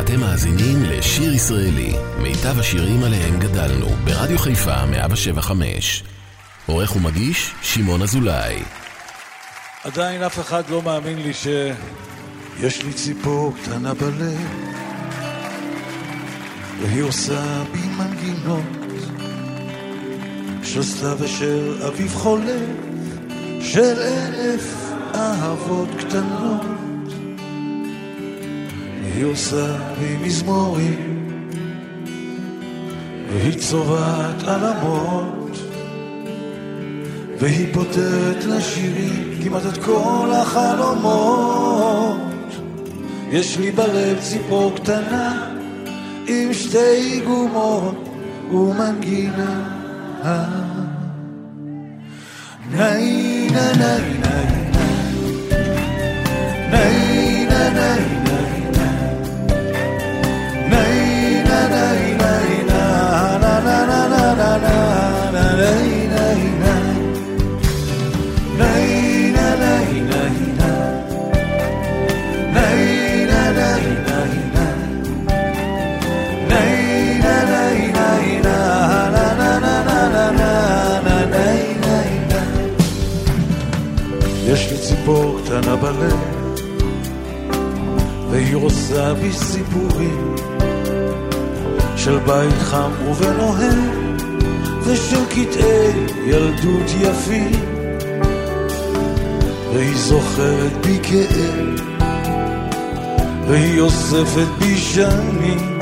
אתם מאזינים לשיר ישראלי, מיטב השירים עליהם גדלנו, ברדיו חיפה 175. עורך ומגיש, שמעון אזולאי. עדיין אף אחד לא מאמין לי שיש לי ציפור קטנה בלב, והיא עושה בי מנגינות של סתיו ושל אביב חולף, של אלף אהבות קטנות. היא עושה לי מזמורים, והיא צובעת עלמות, והיא פותרת לשירים כמעט את כל החלומות. יש לי בלב ציפור קטנה עם שתי גומות ומנגינה. ניי ניי ניי ניי ניי ניי קטנה בלב והיא עושה בי סיפורים של בית חם ובנוהם ושל קטעי ילדות יפים. והיא זוכרת בי כאב והיא אוספת בי שנים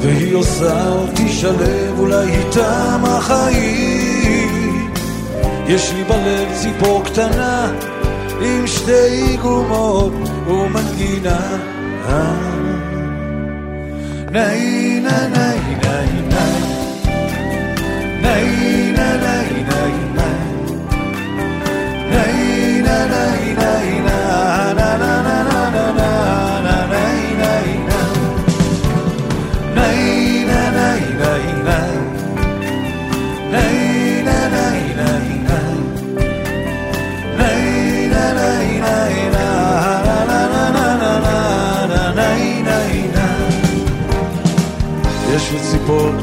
והיא עושה אותי שלב אולי איתם החיים. יש לי בלב ציפור קטנה עם שתי גומות ומנגינה. נאי נא נאי נאי נאי נאי נא נאי נאי נאי נאי נא נאי נאי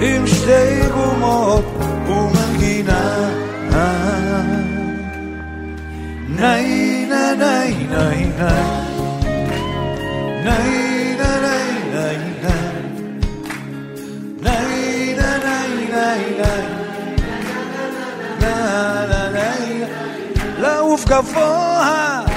עם שתי גומות ומנגינה. ניי ניי ניי ניי ניי לעוף גבוה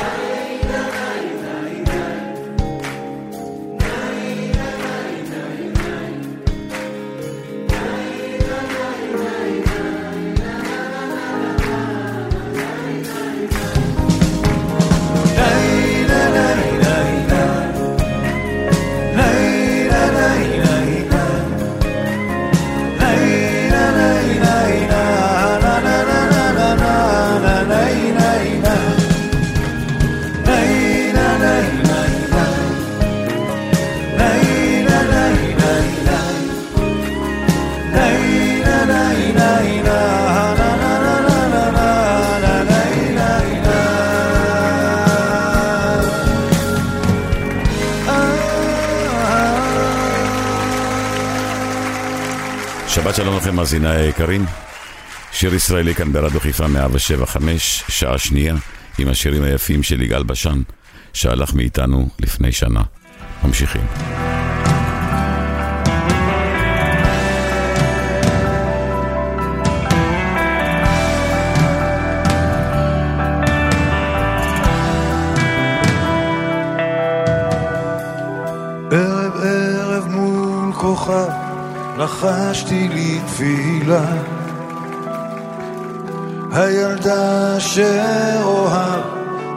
מאזיניי היקרים. שיר ישראלי כאן ברדיו חיפה 175, שעה שנייה, עם השירים היפים של יגאל בשן, שהלך מאיתנו לפני שנה. ממשיכים. לחשתי לי תפילה הילדה שאוהב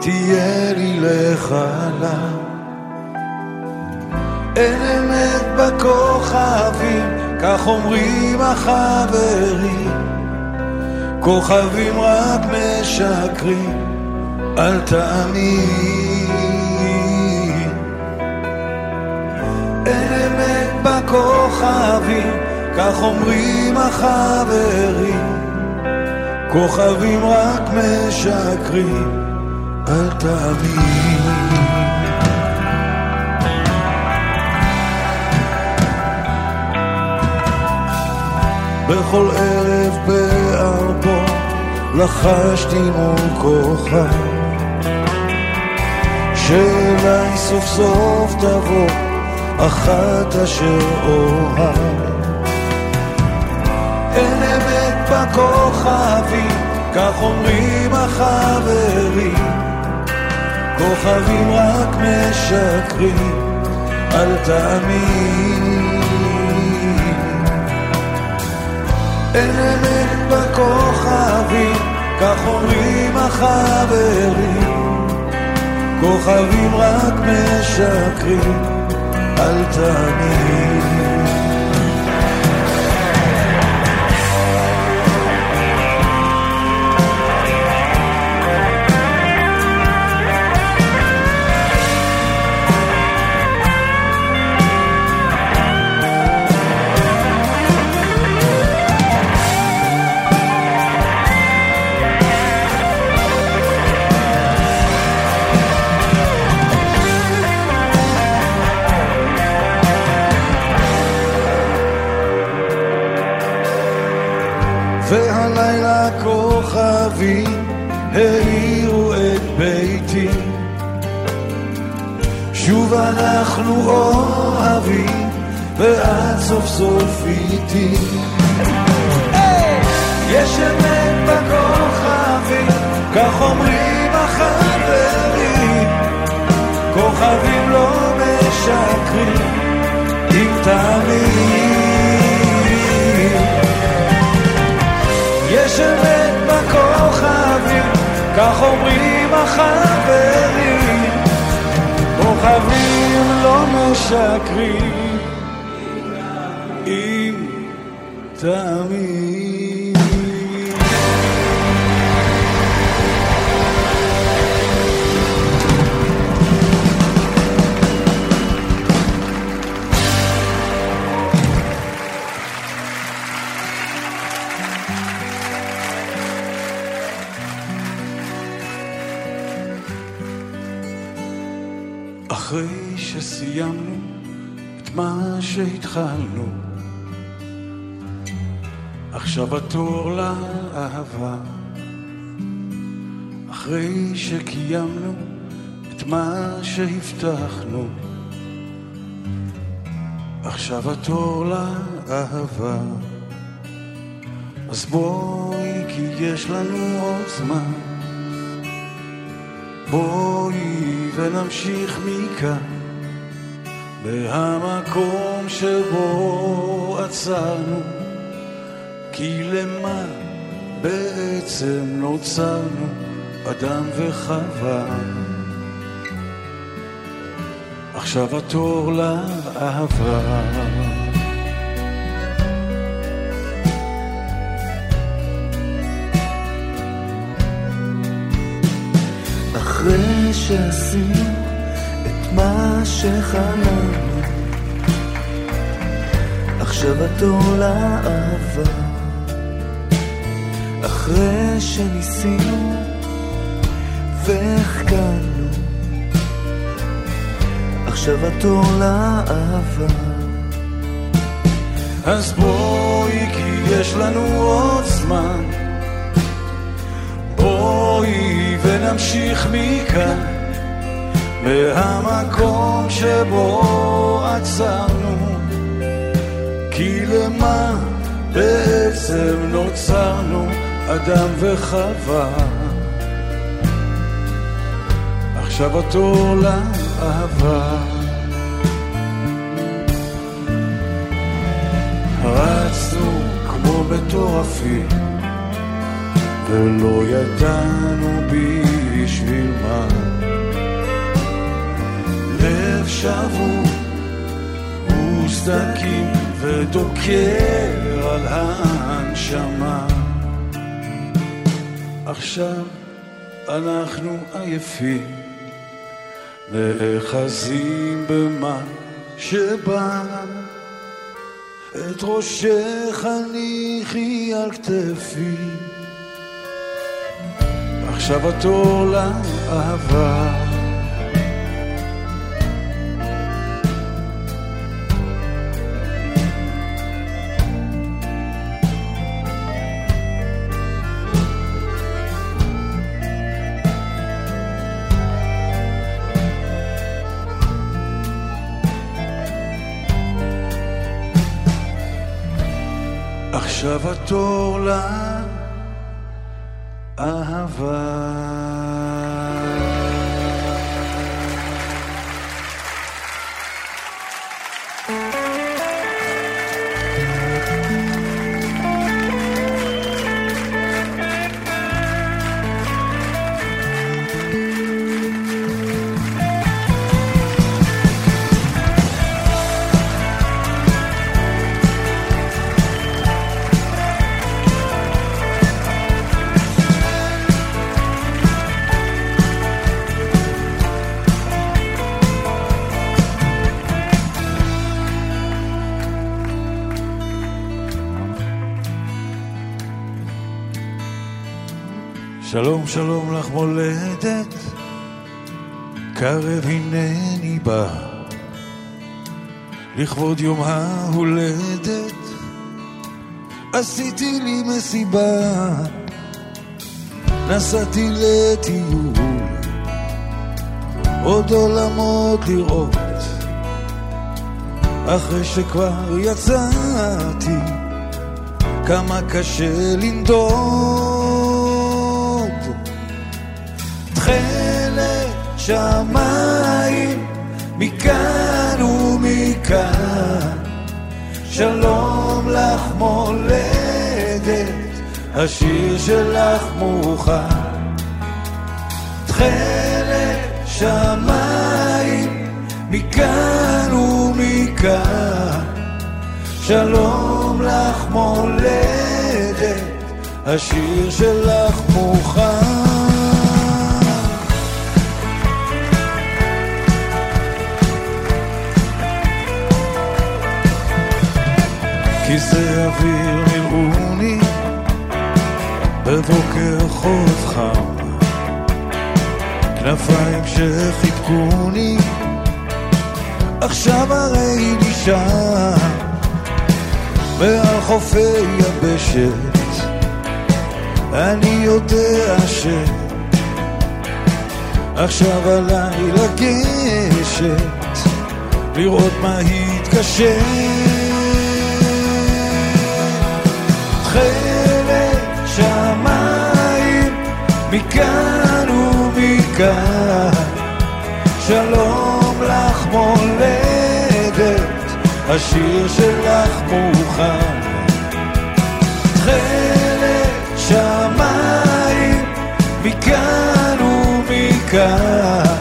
תהיה לי לחלה אין אמת בכוכבים, כך אומרים החברים. כוכבים רק משקרים, אל תאמין. אמת בכוכבים, כך אומרים החברים. כוכבים רק משקרים, אל תאמין. בכל ערב בארבו לחשתי מול כוכב שאליי סוף סוף תבוא אחת אשר אוהב אין אמת בכוכבים, כך אומרים החברים. כוכבים רק משקרים, אל תאמין. אין אמת בכוכבים, כך אומרים החברים. כוכבים רק משקרים, אל תאמין. האירו את ביתי. שוב אנחנו אוהבים ואת סוף סוף איתי. יש אמת בכוכבים, כך אומרים החברים. כוכבים לא משקרים אם תאמין יש אמת בכוכבים, כך אומרים החברים. כוכבים לא משקרים, אם תאמין. שסיימנו את מה שהתחלנו, עכשיו התור לאהבה. אחרי שקיימנו את מה שהבטחנו, עכשיו התור לאהבה. אז בואי, כי יש לנו עוד זמן. בואי ונמשיך מכאן, מהמקום שבו עצרנו, כי למה בעצם נוצרנו, אדם וחווה. עכשיו התור לאהבה. אחרי שעשינו מה שחלמנו, עכשיו התור לאהבה. אחרי שניסינו והחכמנו, עכשיו התור לאהבה. אז בואי, כי יש לנו עוד זמן. בואי ונמשיך מכאן, מהמקום שבו עצרנו. כי למה בעצם נוצרנו, אדם וחווה? עכשיו התור לאהבה. רצנו כמו מטורפים ולא ידענו בשביל מה. לב שבור סדקים ודוקר על ההנשמה. עכשיו אנחנו עייפים, נאחזים במה שבא. את ראשך הניחי על כתפי, עכשיו התור לאהבה. עכשיו התור לאהבה. שלום שלום לך מולדת, קרב הנני בא, לכבוד יום ההולדת, עשיתי לי מסיבה, נסעתי לטיול, עוד עולמות לראות, אחרי שכבר יצאתי, כמה קשה לנדוד. שמיים מכאן ומכאן שלום לך מולדת, השיר שלך מוכן. תכלת שמיים מכאן ומכאן שלום לך מולדת, השיר שלך מוכן. כיסא אוויר מילאוני בבוקר חורף חם. כנפיים שחיבקוני עכשיו הרי לי שם מעל חופי יבשת אני יודע ש... עכשיו עליי לגשת לראות מה התקשר תכלת שמיים מכאן ומכאן. שלום לך מולדת השיר שלך מוכן. תכלת שמיים מכאן ומכאן.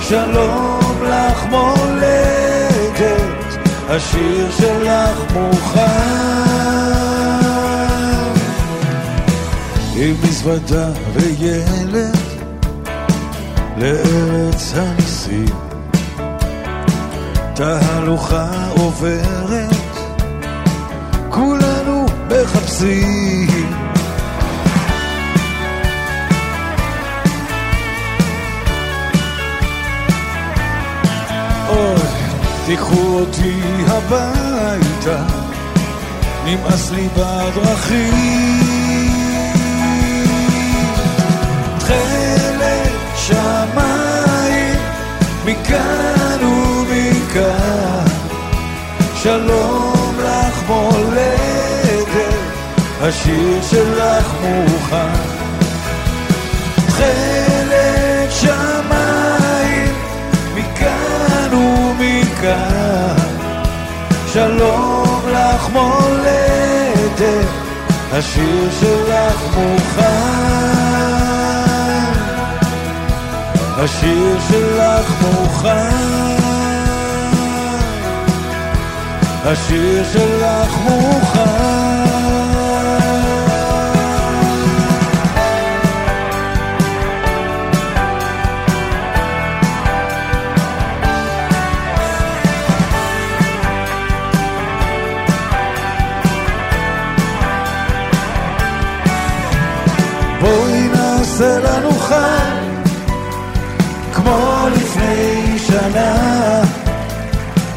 שלום לך מולדת השיר שלך מוכן עם מזוודה וילד לארץ הניסים. תהלוכה עוברת, כולנו מחפשים. אוי, תיקחו אותי הביתה, נמאס לי בדרכים. מכאן. ומכאן שלום לך מולדת השיר שלך מוכן. תכלת שמיים מכאן ומכאן. שלום לך מולדת השיר שלך מוכן השיר שלך מוכן, השיר שלך מוכן.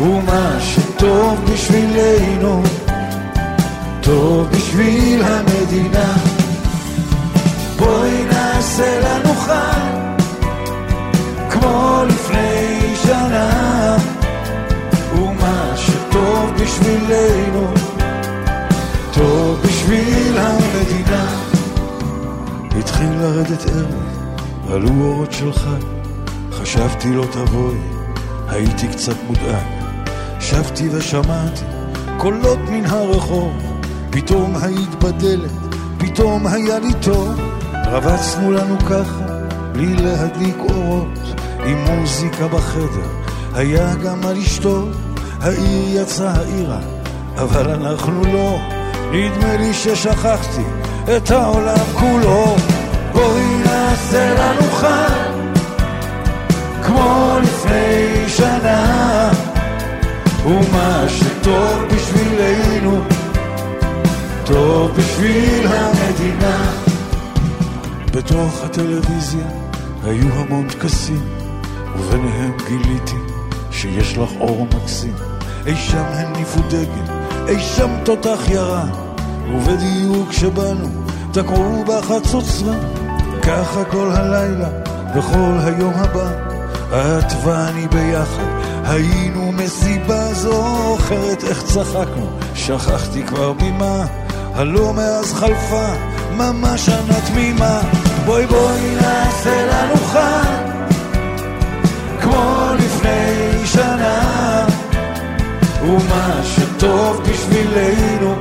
ומה שטוב בשבילנו טוב בשביל המדינה. בואי נעשה לנו חג כמו לפני שנה. ומה שטוב בשבילנו טוב בשביל המדינה. התחיל לרדת ערב, עלו אורות של חג, חשבתי לא תבואי, הייתי קצת מודאג. שבתי ושמעתי קולות מן הרחוב, פתאום היית בדלת, פתאום היה לי טוב. רבצנו לנו ככה, בלי להדליק אורות, עם מוזיקה בחדר, היה גם מה לשתות. העיר יצאה העירה, אבל אנחנו לא, נדמה לי ששכחתי את העולם כולו. בואי נעשה לנו חג, כמו לפני שנה, ומה שטוב בשבילנו, טוב בשביל המדינה. בתוך הטלוויזיה היו המון טקסים, וביניהם גיליתי שיש לך אור מקסים. אי שם הניפו דגל, אי שם תותח ירה, ובדיוק כשבאנו תקעו בחצוצרה, ככה כל הלילה וכל היום הבא, את ואני ביחד היינו מסיבה זוכרת איך צחקנו, שכחתי כבר ממה, הלא מאז חלפה ממש שנה תמימה, בואי בואי נעשה לנו חג, כמו לפני שנה, ומה שטוב בשבילנו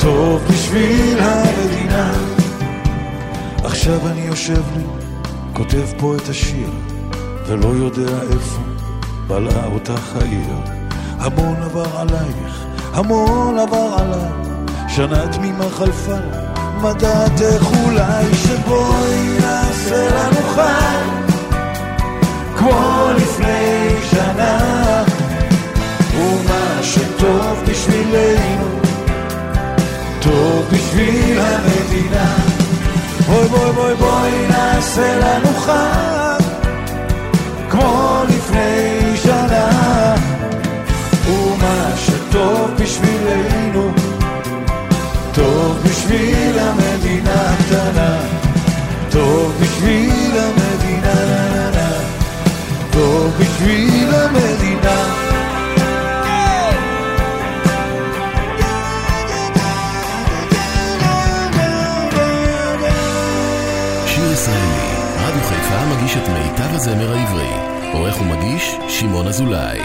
טוב בשביל המדינה. עכשיו אני יושב לי, כותב פה את השיר, ולא יודע איפה בלעה אותך העיר. המון עבר עלייך, המון עבר עליי, שנה תמימה חלפה, מה דעתך אולי שבואי נעשה לנו חג, כמו לפני שנה, ומה שטוב בשבילנו טוב בשביל המדינה. בואי בואי בואי בואי נעשה לנו חג, כמו לפני שנה. ומה שטוב בשבילנו, טוב בשביל המדינה הקטנה. טוב בשביל המדינה, טוב בשביל המדינה. ישראלי, רדיו חיפה מגיש את מיטב הזמר העברי. עורך ומגיש, שמעון אזולאי.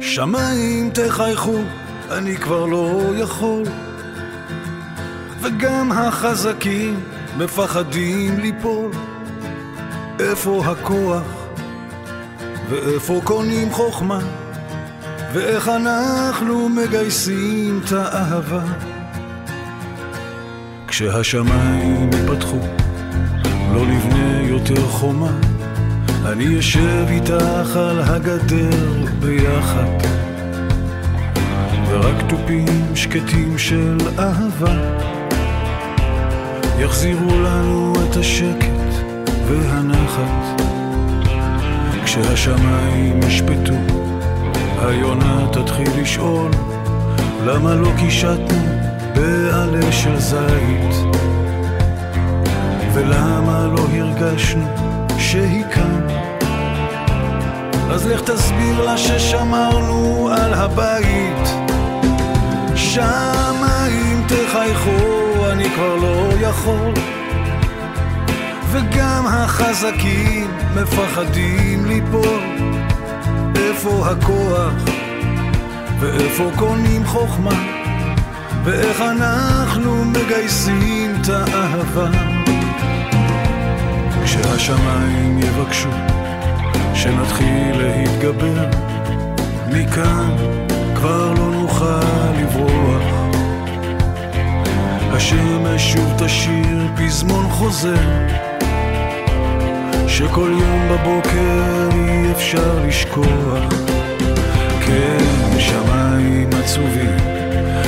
שמיים תחייכו, אני כבר לא יכול. וגם החזקים מפחדים ליפול. איפה הכוח? ואיפה קונים חוכמה? ואיך אנחנו מגייסים את האהבה? כשהשמיים ייפתחו, לא נבנה יותר חומה. אני אשב איתך על הגדר ביחד, ורק תופים שקטים של אהבה יחזירו לנו את השקט והנחת. כשהשמיים ישפטו, היונה תתחיל לשאול למה לא קישטנו בעלה של זית, ולמה לא הרגשנו שהיא כאן. אז לך תסביר לה ששמרנו על הבית. שמיים תחייכו, אני כבר לא יכול. וגם החזקים מפחדים ליפול. איפה הכוח? ואיפה קונים חוכמה, ואיך אנחנו מגייסים את האהבה. כשהשמיים יבקשו שנתחיל להתגבר, מכאן כבר לא נוכל לברוח. השמש שוב תשאיר פזמון חוזר, שכל יום בבוקר אי אפשר לשכוח. כן, שמיים עצובים,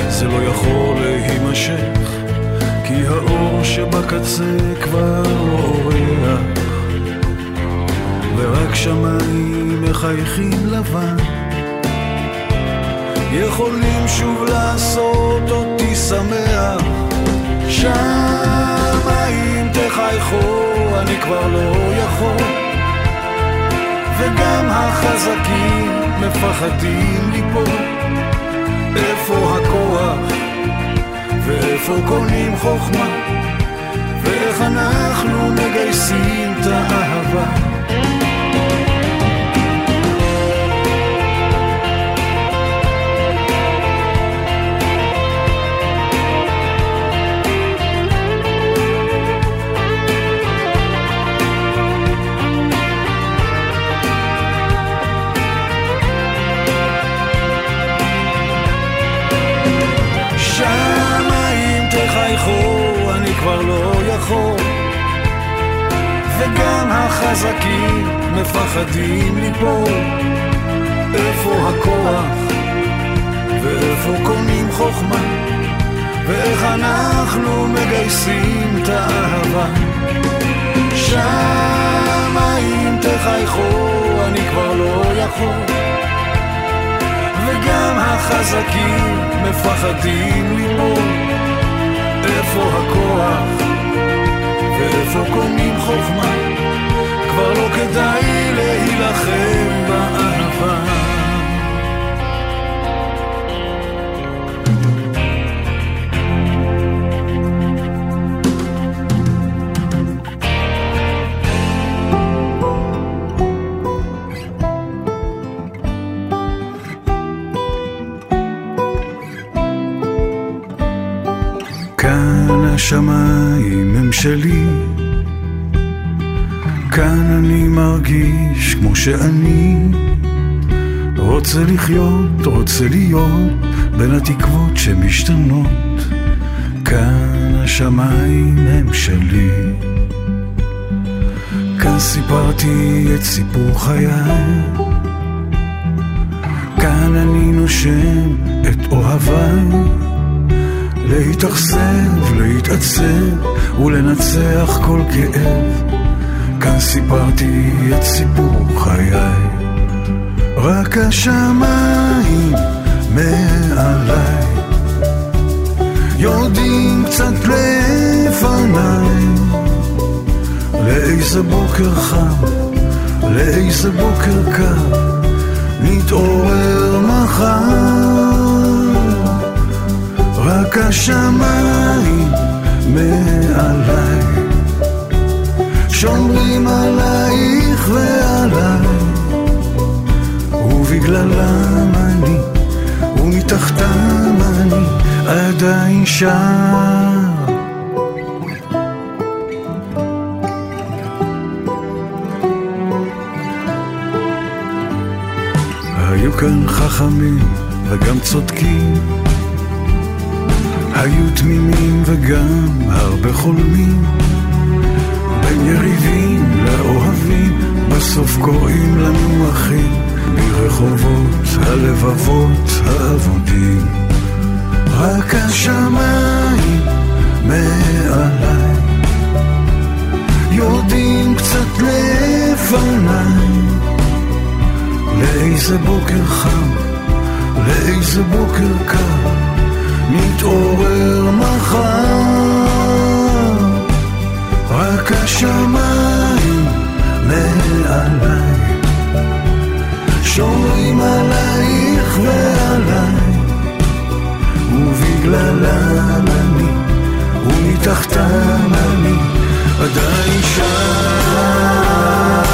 זה לא יכול להימשך, כי האור שבקצה כבר לא אורח, ורק שמיים מחייכים לבן. יכולים שוב לעשות אותי שמח. שמיים תחייכו, אני כבר לא יכול. וגם החזקים מפחדים ליפול. איפה הכוח ואיפה קונים חוכמה? ואיך אנחנו מגייסים את האהבה? כבר לא יכול. וגם החזקים מפחדים ליפול. איפה הכוח? ואיפה קונים חוכמה? ואיך אנחנו מגייסים את האהבה? שמיים תחייכו אני כבר לא יכול. וגם החזקים מפחדים ליפול איפה הכוח שלי. כאן אני מרגיש כמו שאני רוצה לחיות, רוצה להיות בין התקוות שמשתנות. כאן השמיים הם שלי. כאן סיפרתי את סיפור חיי. כאן אני נושם את אוהביי להתאכזב, להתעצב ולנצח כל כאב. כאן סיפרתי את סיפור חיי. רק השמיים מעליי יורדים קצת לפניי לאיזה בוקר חם, לאיזה בוקר קר נתעורר מחר רק השמיים מעליי. שומרים עלייך ועליי. ובגללם אני ומתחתם אני עדיין שם. היו כאן חכמים וגם צודקים היו תמימים וגם הרבה חולמים. בין יריבים לאוהבים בסוף קוראים לנו אחים מרחובות הלבבות האבודים. רק השמיים מעליי יורדים קצת לפניי. לאיזה בוקר חם, לאיזה בוקר קר מתעורר מחר, רק השמיים מעליי, שומרים עלייך ועליי, ובגללם אני, ומתחתם אני, עדיין שם.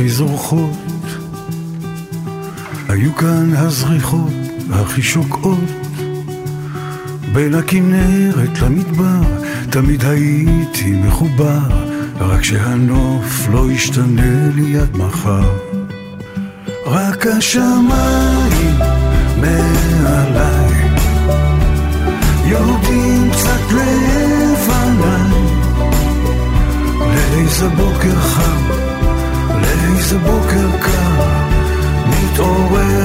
הכי זורחות. היו כאן הזריחות, הכי שוקעות. בין הכנרת למדבר, תמיד הייתי מחובר, רק שהנוף לא ישתנה לי עד מחר. רק השמיים מעליי יורדים קצת לפניי לאיזה בוקר חם, לאיזה בוקר קר מתעורר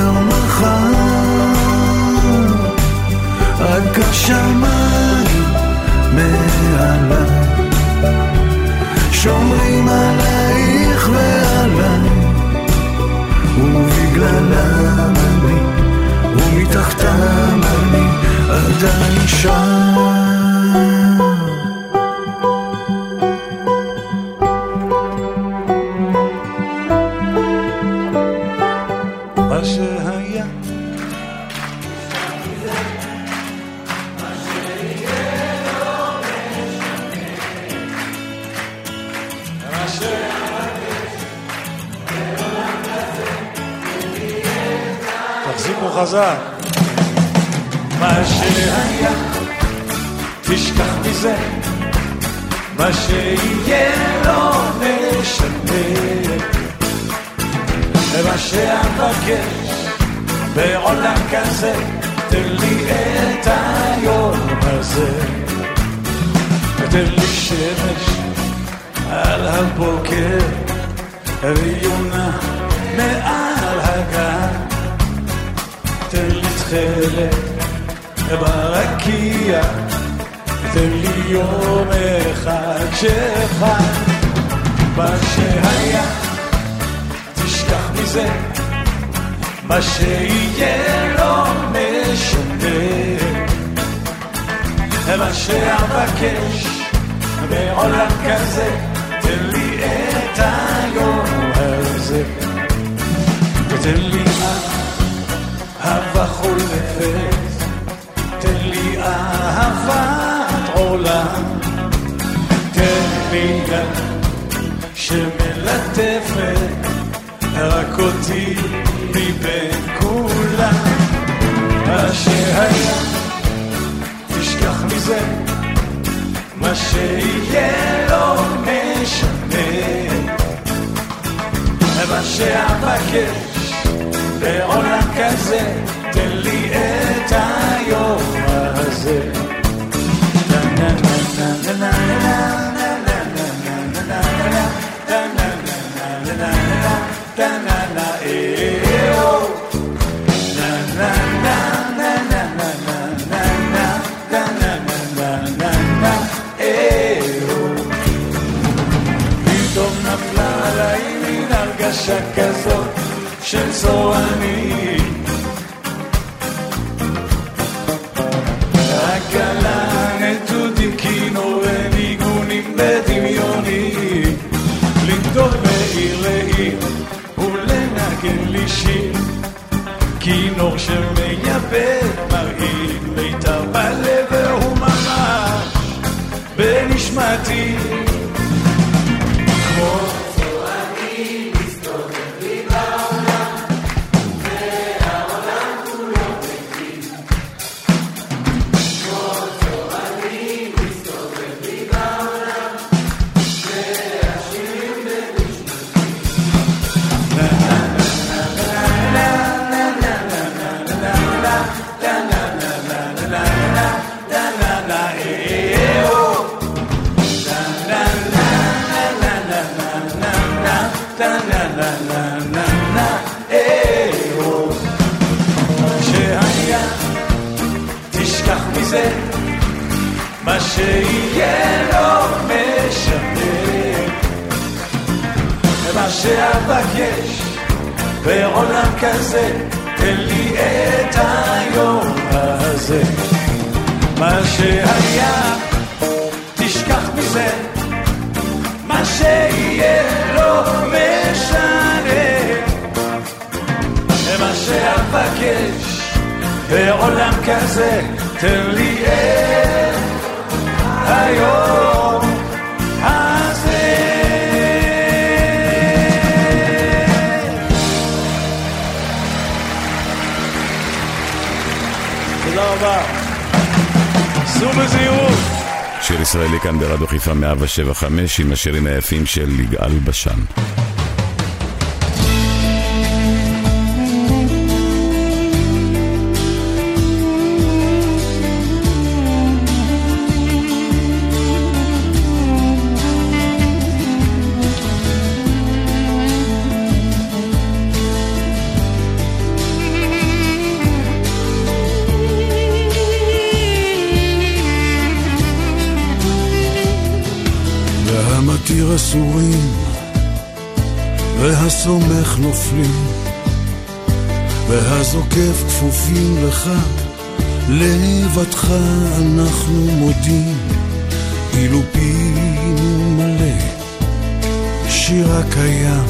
תן יד שמלטפת רק אותי מבין כולם. מה שהיה, תשכח מזה, מה שיהיה לא משנה. מה שאבקש בעולם כזה, תן לי את היום הרגשה כזאת של צורנים. guarantee. מה שיהיה לא משנה. מה שאבקש בעולם כזה, תן לי את היום הזה. מה שהיה, לא בעולם כזה תן לי את היום הזה. תודה רבה. סעו בזהירות שיר ישראלי כאן ברדיו חיפה 175 עם השירים היפים של יגאל בשן. אסורים, והסומך נופלים, והזוקף כפופים לך, לבדך אנחנו מודים, אילו פינו מלא, שיר הקיים,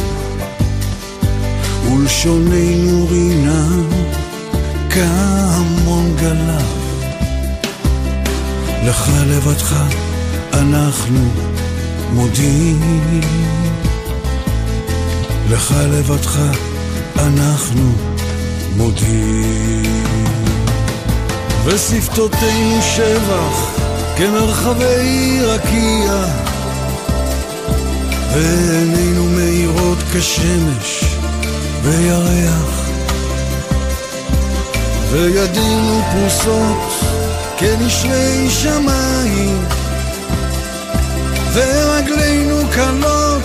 ולשוננו רינה, כהמון גלב. לך לבדך אנחנו מודים לך לבדך אנחנו מודים ושפתותינו שבח כמרחבי רקיע. ועינינו מאירות כשמש וירח. וידינו פרוסות כנשרי שמיים ורגלינו קלות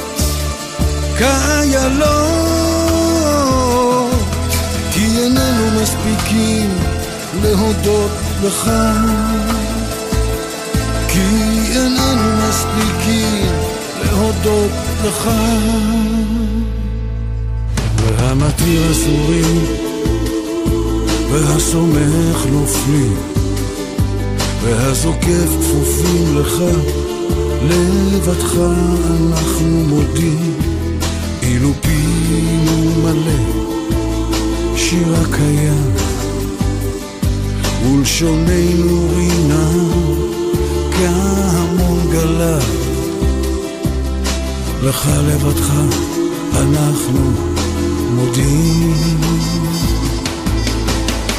כאיילות. כי איננו מספיקים להודות לך. כי איננו מספיקים להודות לך. והמתיר אסורים והסומך נופלים והזוקף כפופים לך לבדך אנחנו מודים, אילו פינו מלא, שיר הקיים, ולשוננו רינה, כהמון גלה. לך לבדך אנחנו מודים,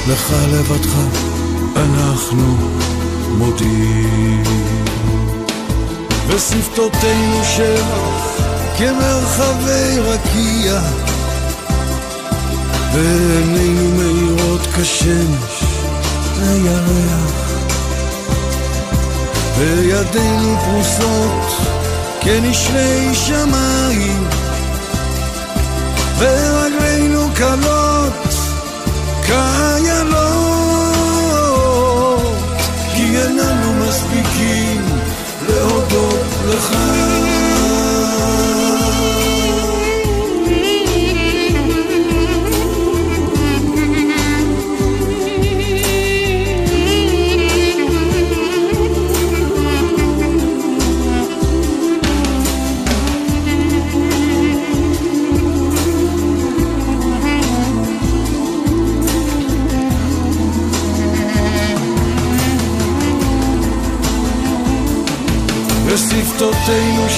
לך לבדך אנחנו מודים. ושפתותינו שבח כמרחבי רקיע ועינינו מאירות כשמש הירח וידינו פרוסות כנשרי שמיים ורגלינו קלות כאיילות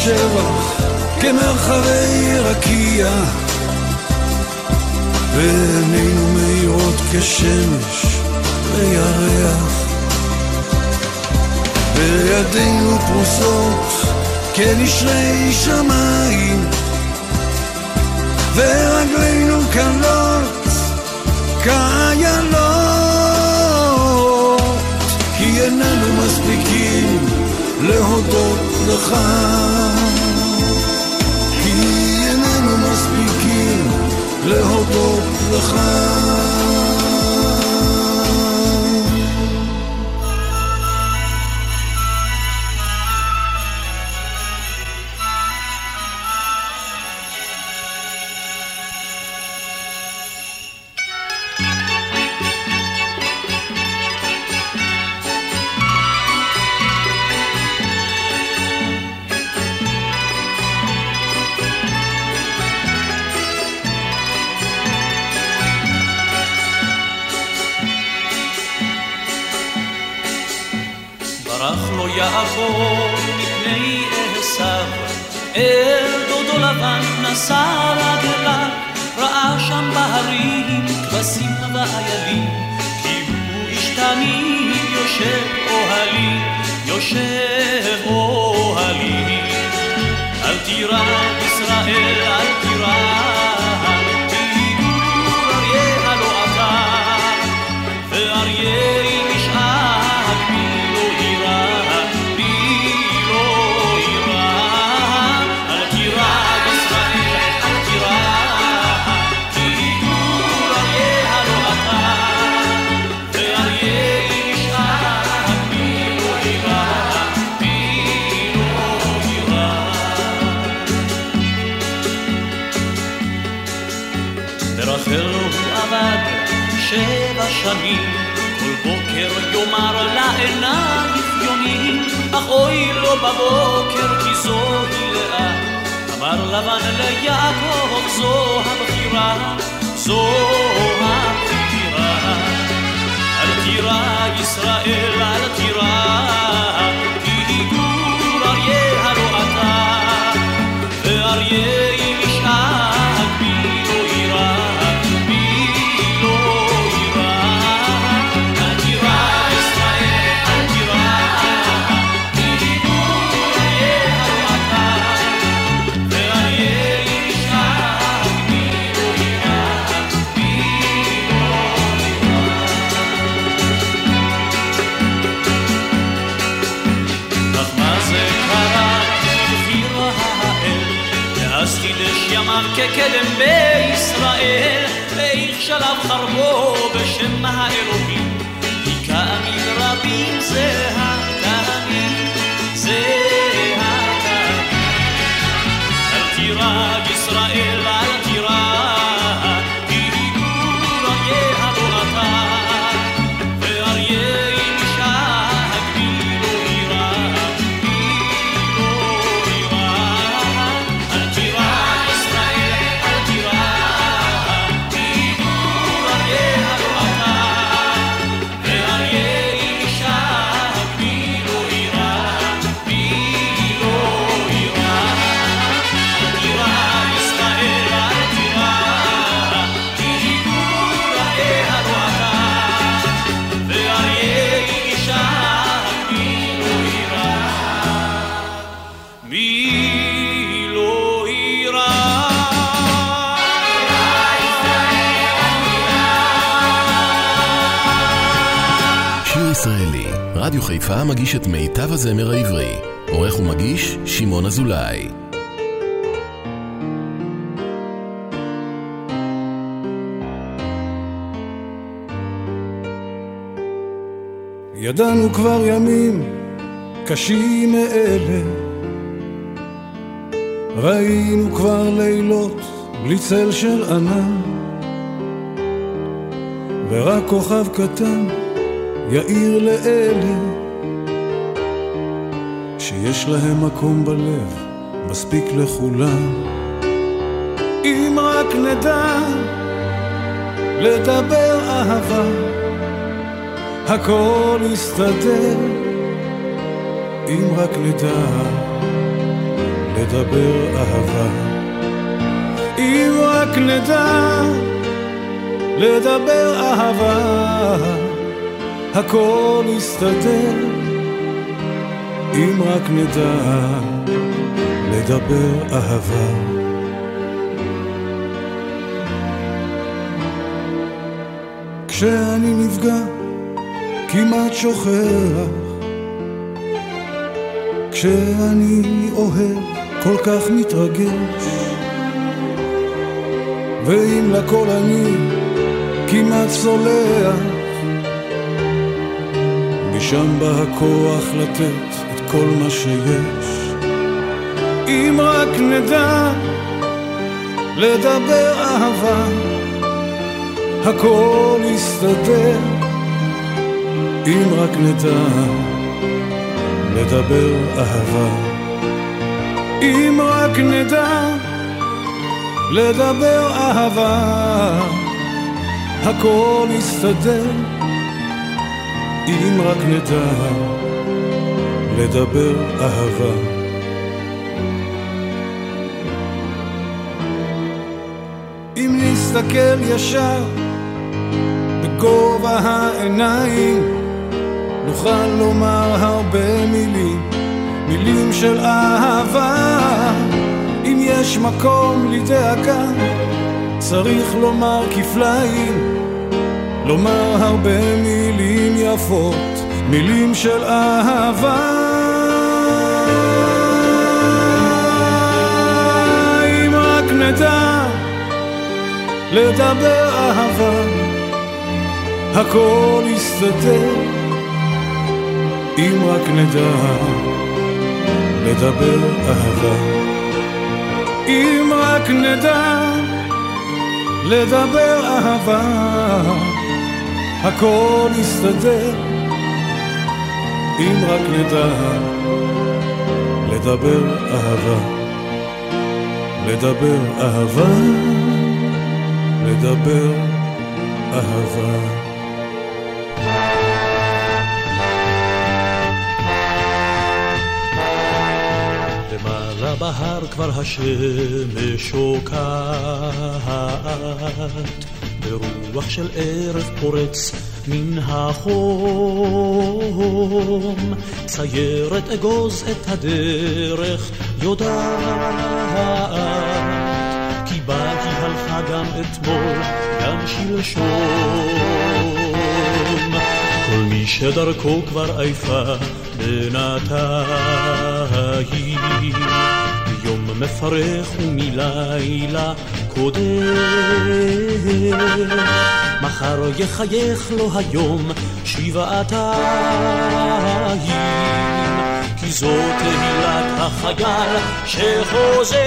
שבח כמרחבי רקיע. ועינינו מאירות כשמש וירח. וידינו פרוסות כנשרי שמיים. ורגלינו קלות כאיילות כי איננו מספיקים להודות לך כי איננו מספיקים להודות לך יעקב מפני עשיו, אל דודו לבן נסע רגליו, ראה שם בהרים כבשים ואיילים, הוא השתגע שנים יושב אוהלי, יושב אוהלי. אל תירא ישראל, אל תירא יאמר לעינייך יונים, אך אוי לו בבוקר כי זוהי לאה. אמר לבן ליעקב זו הבחירה, זו הבחירה. אל תירא ישראל, אל תירא, כי גור אריה הלא אתה, ואריה شراب ككلم بإسرائيل بيخ شراب خربوب بشمها إلوكين חיפה מגיש את מיטב הזמר העברי. עורך ומגיש, שמעון אזולאי. ידענו כבר ימים קשים מאלה ראינו כבר לילות בלי צל של ענן ורק כוכב קטן יאיר לאלה שיש להם מקום בלב, מספיק לכולם. אם רק נדע לדבר אהבה, הכל יסתדר. אם רק נדע לדבר אהבה, אם רק נדע לדבר אהבה, הכל יסתדר. אם רק נדע לדבר אהבה. כשאני נפגע, כמעט שוכח. כשאני אוהב, כל כך מתרגש. ואם לכל אני כמעט סולח, משם בא הכוח לתת כל מה שיש. אם רק נדע לדבר אהבה, הכל יסתדר. אם רק נדע לדבר אהבה. אם רק נדע לדבר אהבה, הכל יסתדר. אם רק נדע לדבר אהבה. אם נסתכל ישר בגובה העיניים נוכל לומר הרבה מילים, מילים של אהבה. אם יש מקום לדאגה, צריך לומר כפליים, לומר הרבה מילים יפות, מילים של אהבה. אם רק נדע לדבר אהבה, הכל יסתדר. אם רק נדע לדבר אהבה. אם רק נדע לדבר אהבה, הכל יסתדר. אם רק נדע לדבר אהבה, לדבר אהבה, לדבר אהבה. בהר כבר השמש שוקעת, ברוח של ערב פורץ מן החום, ציירת אגוז את הדרך יודעת, כי בה היא הלכה גם אתמול, גם שלשום. כל מי שדרכו כבר עייפה בינתיים יום מפרך ומלילה קודם. מחר יחייך לו היום שבעתיים, כי זאת תהילת החייל שחוזר.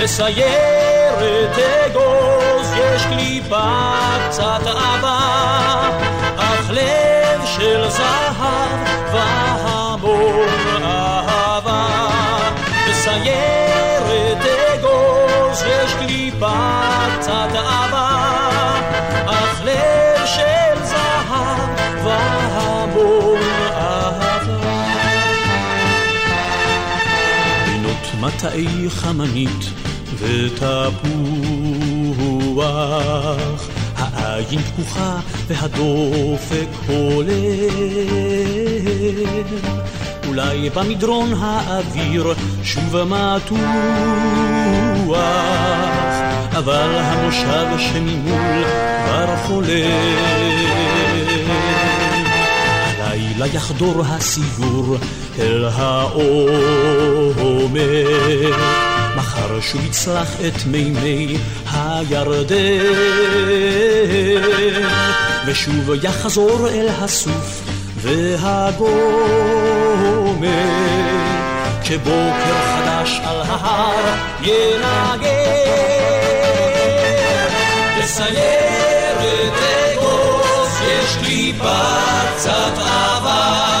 לסיירת אגוז יש קליפה קצת עבה, אך לב של זהב והמון מטעי חמנית ותפוח, העין פקוחה והדופק הולם. אולי במדרון האוויר שוב מתוח, אבל המושב שממול כבר חולם. הלילה יחדור הסיור אל העומר. מחר שוב יצלח את מימי הירדן, ושוב יחזור אל הסוף והגומר, כשבוקר חדש על ההר ינגן. בסיירת אגוז יש קליפה קצת עבה,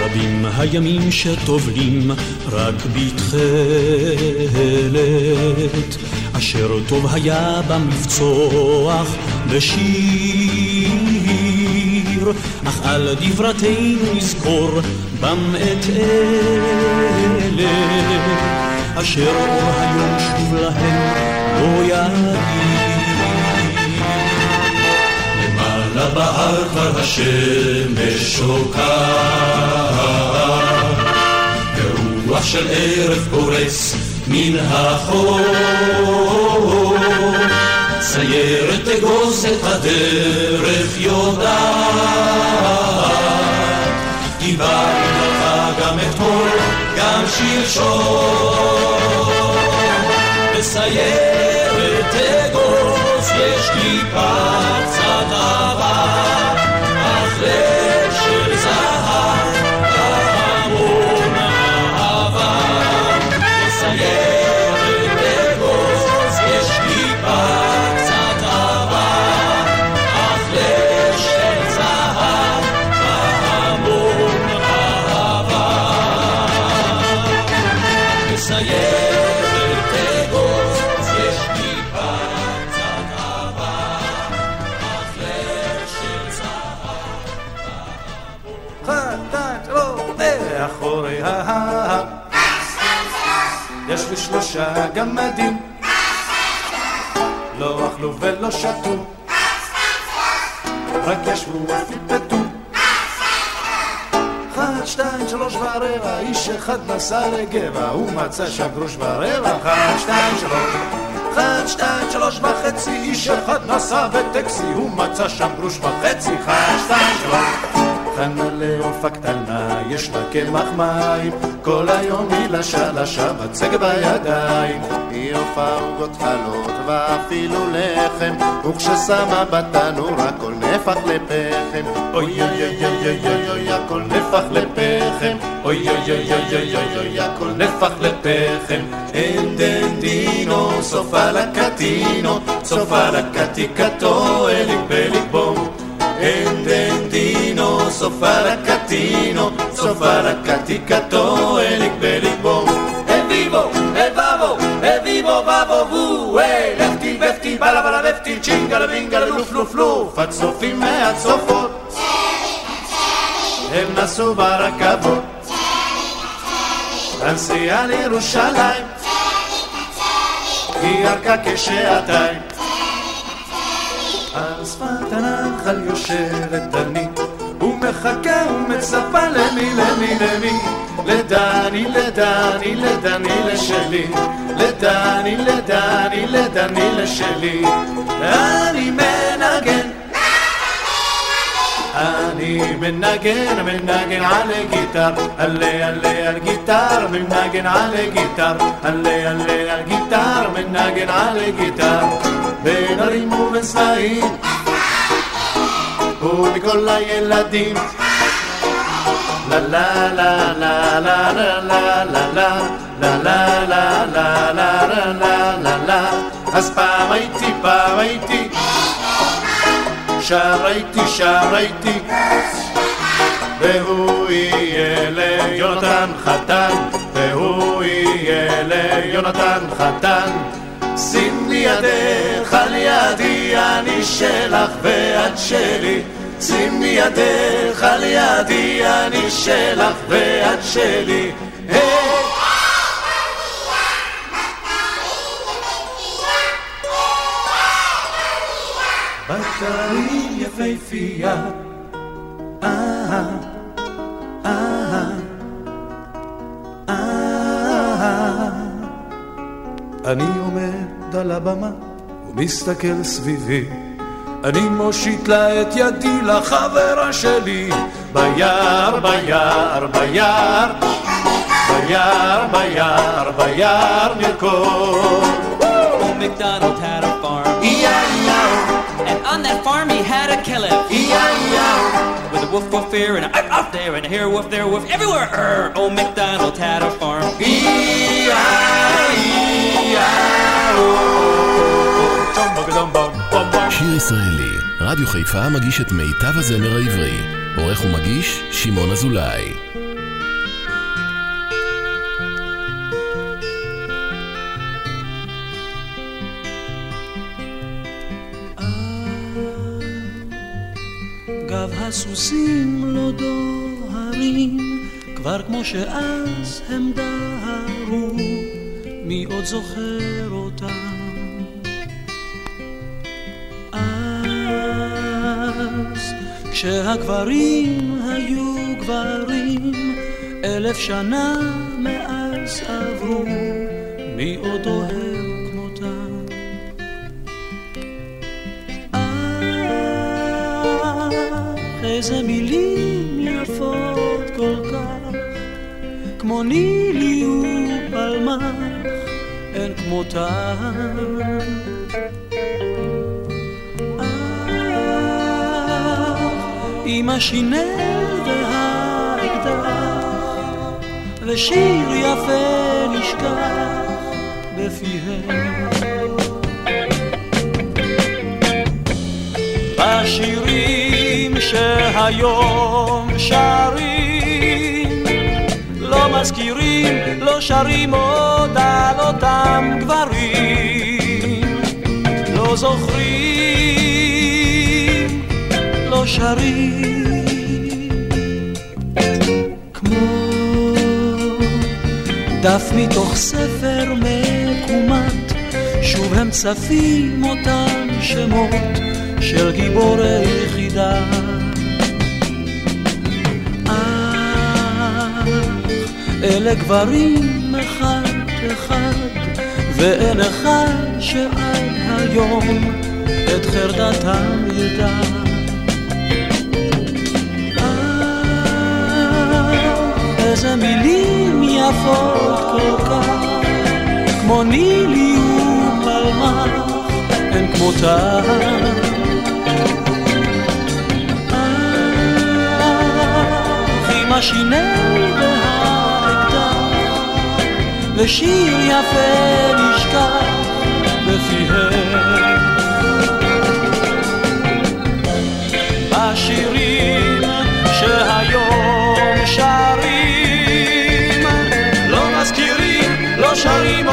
רבים הימים שטובלים רק בתכלת, אשר טוב היה במבצוח בשיר, אך על דברתנו נזכור את אלה, אשר אור היום שוב להם לא יגיד. למעלה בהר כבר השמש שוקעת, ברוח של ערב פורץ מן החור. סיירת אגוז את הדרך יודעת, דיברנו לך גם אתמול, גם שלשום. בסיירת אגוז יש קליפה קצת עבה, אך שלושה גמדים, לא אכלו ולא שתו, רק ישבו ופיפטו. אחת, שתיים, שלוש ורבע, איש אחד נסע לגבע, הוא מצא שם גרוש ורבע, אחת, שתיים, שלוש. אחת, שתיים, שלוש וחצי, איש אחד נסע בטקסי, הוא מצא שם גרוש וחצי, אחת, שתיים, שלוש. חנה לעוף הקטנה, יש לה קמח מים, כל היום היא לשה לשה בצג בידיים. היא עופה עוגות חלות ואפילו לחם, וכששמה בתנור הכל נפח לפחם. אוי אוי אוי אוי אוי אוי אוי הכל נפח לפחם, אוי אוי אוי אוי אוי אוי אוי הכל נפח לפחם. אין דן דינו, סופה לקטינו, סופה לקטיקתו, אליק בליק בום. אין דן דינו, סופה לקטינו, סופה לקטיקתו, אליק בליק בום. אביבו, אבבו, אביבו, בבו, היי, לפטי, בפטי, בלה בלה בפטי, צ'ינגלה בינגלה, לוף לוף לוף, הצופים מהצופות. הם נסעו ברכבות, הנסיעה לירושלים, היא ארכה כשעתיים. על שפת הנחל יושבת דנית, ומחכה ומצפה למי, למי, למי. לדני, לדני, לדני לשלי. לדני, לדני, לדני לשלי. אני מנגן. אני מנגן, מנגן על גיטר, עלה עלה על גיטר, מנגן על גיטר, עלה עלה על גיטר, מנגן על גיטר, בין ערים ובין סלעים, ומכל הילדים. לה לה לה לה לה לה לה לה לה לה לה לה לה לה לה לה לה אז פעם הייתי, פעם הייתי שר הייתי, שר הייתי והוא יהיה ליונתן חתן והוא יהיה ליונתן חתן שים לי ידך על ידי, אני שלך ואת שלי שימי ידך על ידי, אני שלך ואת שלי. בקרים יפהפייה, אה, אה, אה. אני עומד על הבמה ומסתכל סביבי אני מושיט לה את ידי לחברה שלי ביער, ביער, ביער ביער, ביער, ביער נרקוד Old MacDonald had a farm, E-I-E-O, and on that farm he had a caliph E-I-E-O with a woof woof here and a up up there and a here woof there woof everywhere. Err, old MacDonald had a farm. שיר ישראלי, רדיו חיפה מגיש את מיטב הזמר העברי. עורך ומגיש, שמעון אזולאי. גב הסוסים לא דוהרים, כבר כמו שאז הם דהרו, מי עוד זוכר כשהגברים היו גברים, אלף שנה מאז עברו, מי עוד אוהב כמותם? אך איזה מילים יפות כל כך, כמו נילי ופלמח, אין כמותן. עם השינל והאקדח, ושיר יפה נשכח בפיהם. בשירים שהיום שרים, לא מזכירים, לא שרים עוד על אותם גברים, לא זוכרים, שרים כמו דף מתוך ספר מקומט שוב הם צפים אותם שמות של גיבור היחידה. אה, אלה גברים אחד אחד ואין אחד שעד היום את חרדתם ידע יפות כל כך, כמו נילי ופלמח, אין והאקדח, ושיר יפה נשכח בפיהם. השירים שהיום שרים לא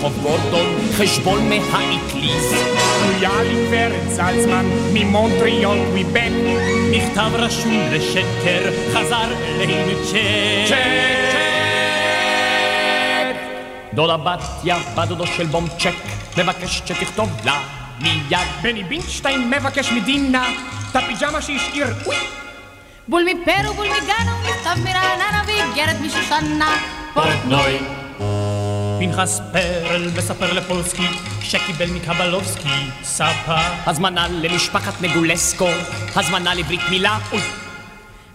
כהן מרחוב גורדון, חשבון מהאטליז. לויאלי גברת זלצמן, ממונטריאול קוויבק. מכתב רשום לשקר, חזר אלינו צ'ק. דודה בתיה, בת דודו של בומצ'ק, מבקש שתכתוב לה מיד. בני בינשטיין מבקש מדינה את הפיג'מה שהשאיר, אוי! בול מפרו בול מגנו מכתב מרעננה ואיגרת משושנה פורטנוי. פנחס פרל מספר לפולסקי שקיבל מקבלובסקי ספה. הזמנה למשפחת נגולסקו, הזמנה לברית מילה, אוי.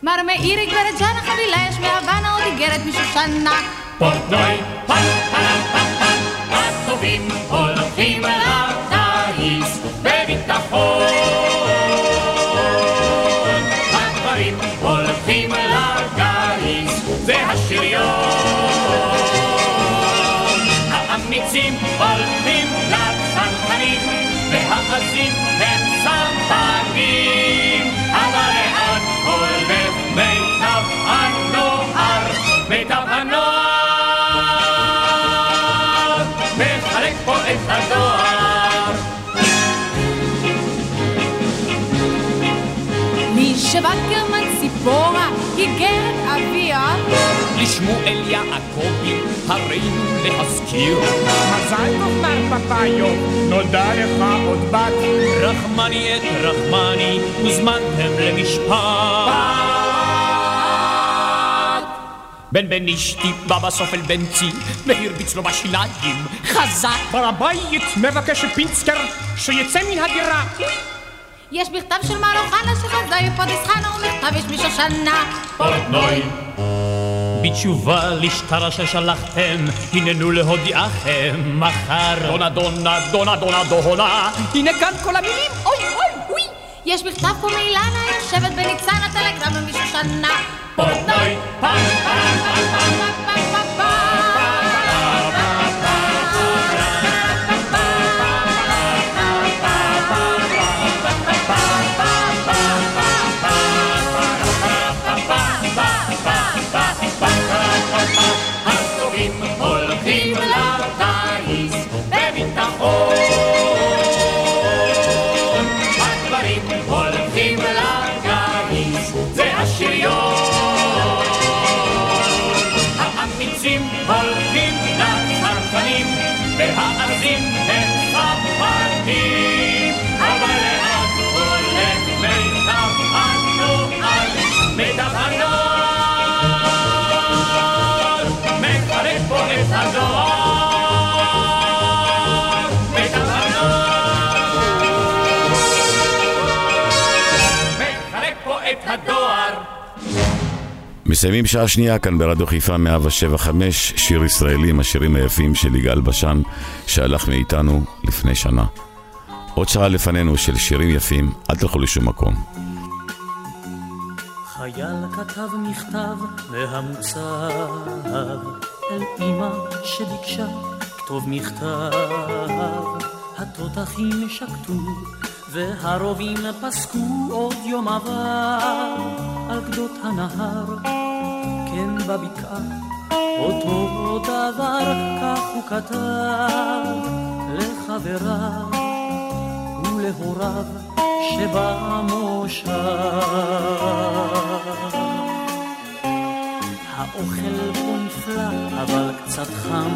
מר מאירי גברת ג'אנה חבילה יש מהוואנה עוד איגרת משושנה פורטנוי, פן פן פן פן, הטובים הולכים לטיס משבקרמן ציפורה איגרת אביה לשמואל יעקבי הרינו להזכיר. מזל טוב מר פפאיו, נולדה לך עוד בת. רחמני את רחמני, הוזמנתם למשפט. בן בן אשתי בא בסוף אל בנצי, והרביץ לו בשיניים, חזק. בעל הבית מבקש פינסקר שיצא מן הדירה. יש מכתב של מר אוחנה שחזה פרדס חנה ומכתב יש משושנה פורטנוי בתשובה לשטרה ששלחתם, הננו להודיעכם מחר. דונה דונה דונה דונה דונה, הנה כאן כל המילים, אוי אוי אוי. יש מכתב פה מאילנה, יושבת בניצנה, טלגרם משושנה. פורטנוי, פעם פעם פעם פעם פעם מסיימים שעה שנייה כאן ברדיו חיפה 175, שיר ישראלי עם השירים היפים של יגאל בשן, שהלך מאיתנו לפני שנה. עוד שעה לפנינו של שירים יפים, אל תלכו לשום מקום. חייל כתב מכתב והמוצב אל אמא שביקשה כתוב מכתב התותחים שקטו והרובים פסקו עוד יום עבר על גדות הנהר כן בבקעה אותו דבר כך הוא כתב לחבריו ולהוריו שבמושב. האוכל פה נפלא אבל קצת חם.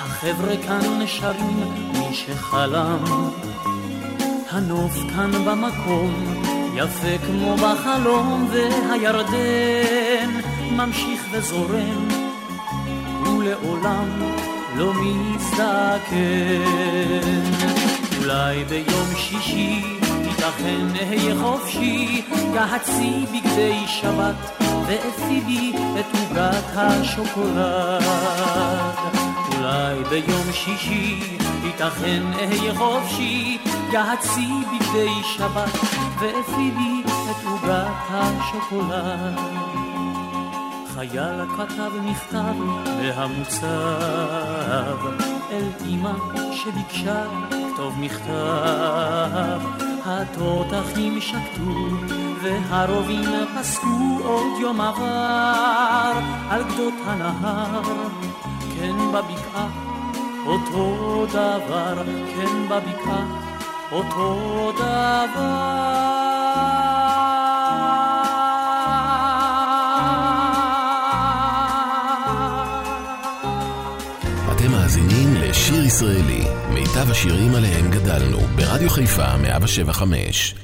החבר'ה כאן נשארים מי שחלם הנוף כאן במקום יפה כמו בחלום והירדן ממשיך וזורם ולעולם לא מזדקן. אולי ביום שישי ייתכן אהיה חופשי כהצי בגדי שבת ואפי בי את עוגת השוקולד. אולי ביום שישי ייתכן אהיה חופשי יעצי בגדי שבת ואפי בי את עוגת השוקולד. חייל כתב מכתב והמוצב אל אמא שביקשה כתוב מכתב. התותחים שקטו והרובים פסקו עוד יום עבר על גדות הנהר כן בבקעה אותו דבר כן בבקעה. אותו דבר. שיר ישראלי, מיטב השירים עליהם גדלנו, ברדיו חיפה 175